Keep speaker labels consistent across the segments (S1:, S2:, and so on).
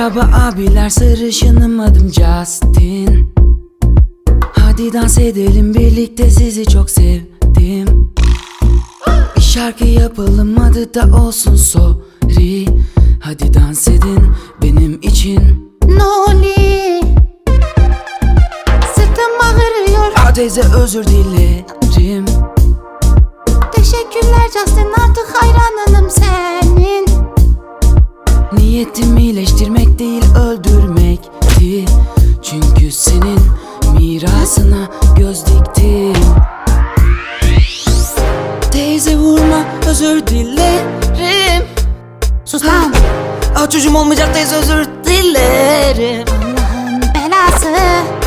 S1: Merhaba abiler sarışınım adım Justin. Hadi dans edelim birlikte sizi çok sevdim. Bir şarkı yapalım adı da olsun sorry. Hadi dans edin benim için.
S2: Noli Sırtım ağrıyor.
S1: Teyze özür dilerim.
S2: Teşekkürler Justin
S1: özür dilerim.
S2: Sus lan.
S1: Aa, çocuğum olmayacak teyze özür dilerim.
S2: Allah'ın belası.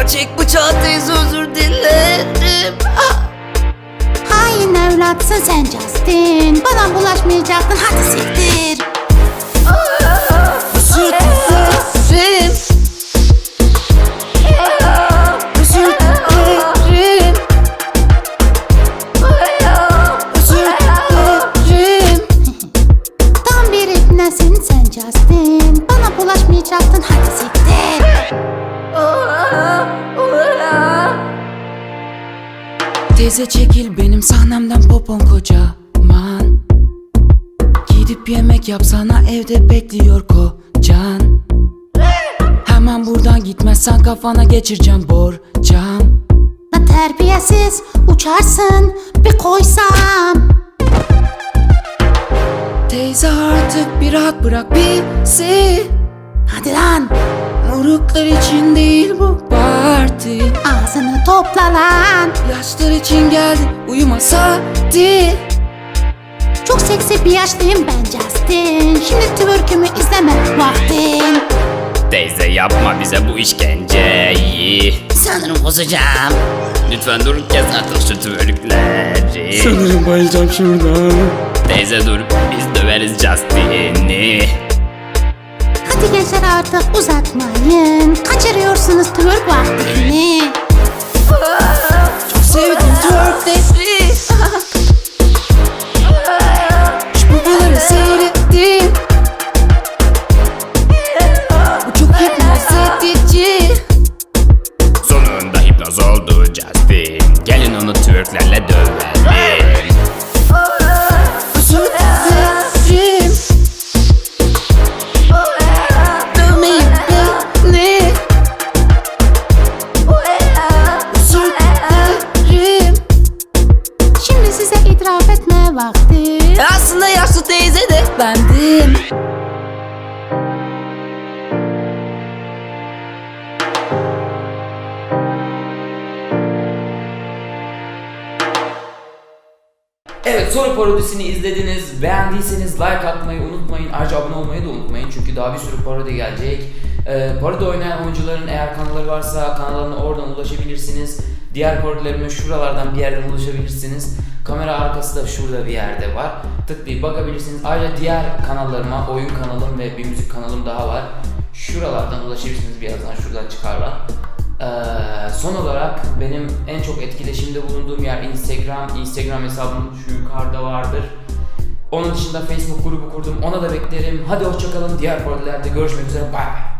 S1: Çek bıçağı teyze özür dilerim.
S2: Hain evlatsın sen Justin. Bana bulaşmayacaktın hadi siktir
S1: Teyze çekil benim sahnemden popon kocaman. Gidip yemek yapsana evde bekliyor kocan. Hemen buradan gitmezsen kafana geçireceğim borcam.
S2: La terbiyesiz uçarsın bir koysam.
S1: Teyze artık bir rahat bırak bizi.
S2: Hadi lan.
S1: Moruklar için değil bu
S2: ağzını topla lan
S1: Yaşlar için geldi uyumasa hadi
S2: Çok seksi bir yaşlıyım ben Justin. Şimdi twerkümü izleme vaktin
S3: Teyze yapma bize bu işkenceyi.
S2: Sanırım bozacağım.
S3: Lütfen dur kes artık şu twerkleri
S1: Sanırım bayılacağım şuradan.
S3: Teyze dur biz döveriz Justin'i.
S2: Hadi gençler artık uzatmayın. Kaçırıyorsunuz twerk vaktini
S3: Justin Gelin onu twerklerle dövelim.
S2: Şimdi size itiraf etme vakti.
S1: Aslında yaşlı teyze de bendim
S4: Evet soru parodisini izlediniz. Beğendiyseniz like atmayı unutmayın. Ayrıca abone olmayı da unutmayın. Çünkü daha bir sürü parodi gelecek. Ee, parodi oynayan oyuncuların eğer kanalları varsa kanallarına oradan ulaşabilirsiniz. Diğer parodilerime şuralardan bir yerden ulaşabilirsiniz. Kamera arkası da şurada bir yerde var. Tıklayıp bakabilirsiniz. Ayrıca diğer kanallarıma oyun kanalım ve bir müzik kanalım daha var. Şuralardan ulaşabilirsiniz. Birazdan şuradan çıkarlar. Son olarak benim en çok etkileşimde bulunduğum yer Instagram. Instagram hesabım şu yukarıda vardır. Onun dışında Facebook grubu kurdum. Ona da beklerim. Hadi hoşçakalın. Diğer parodilerde görüşmek üzere. Bay bay.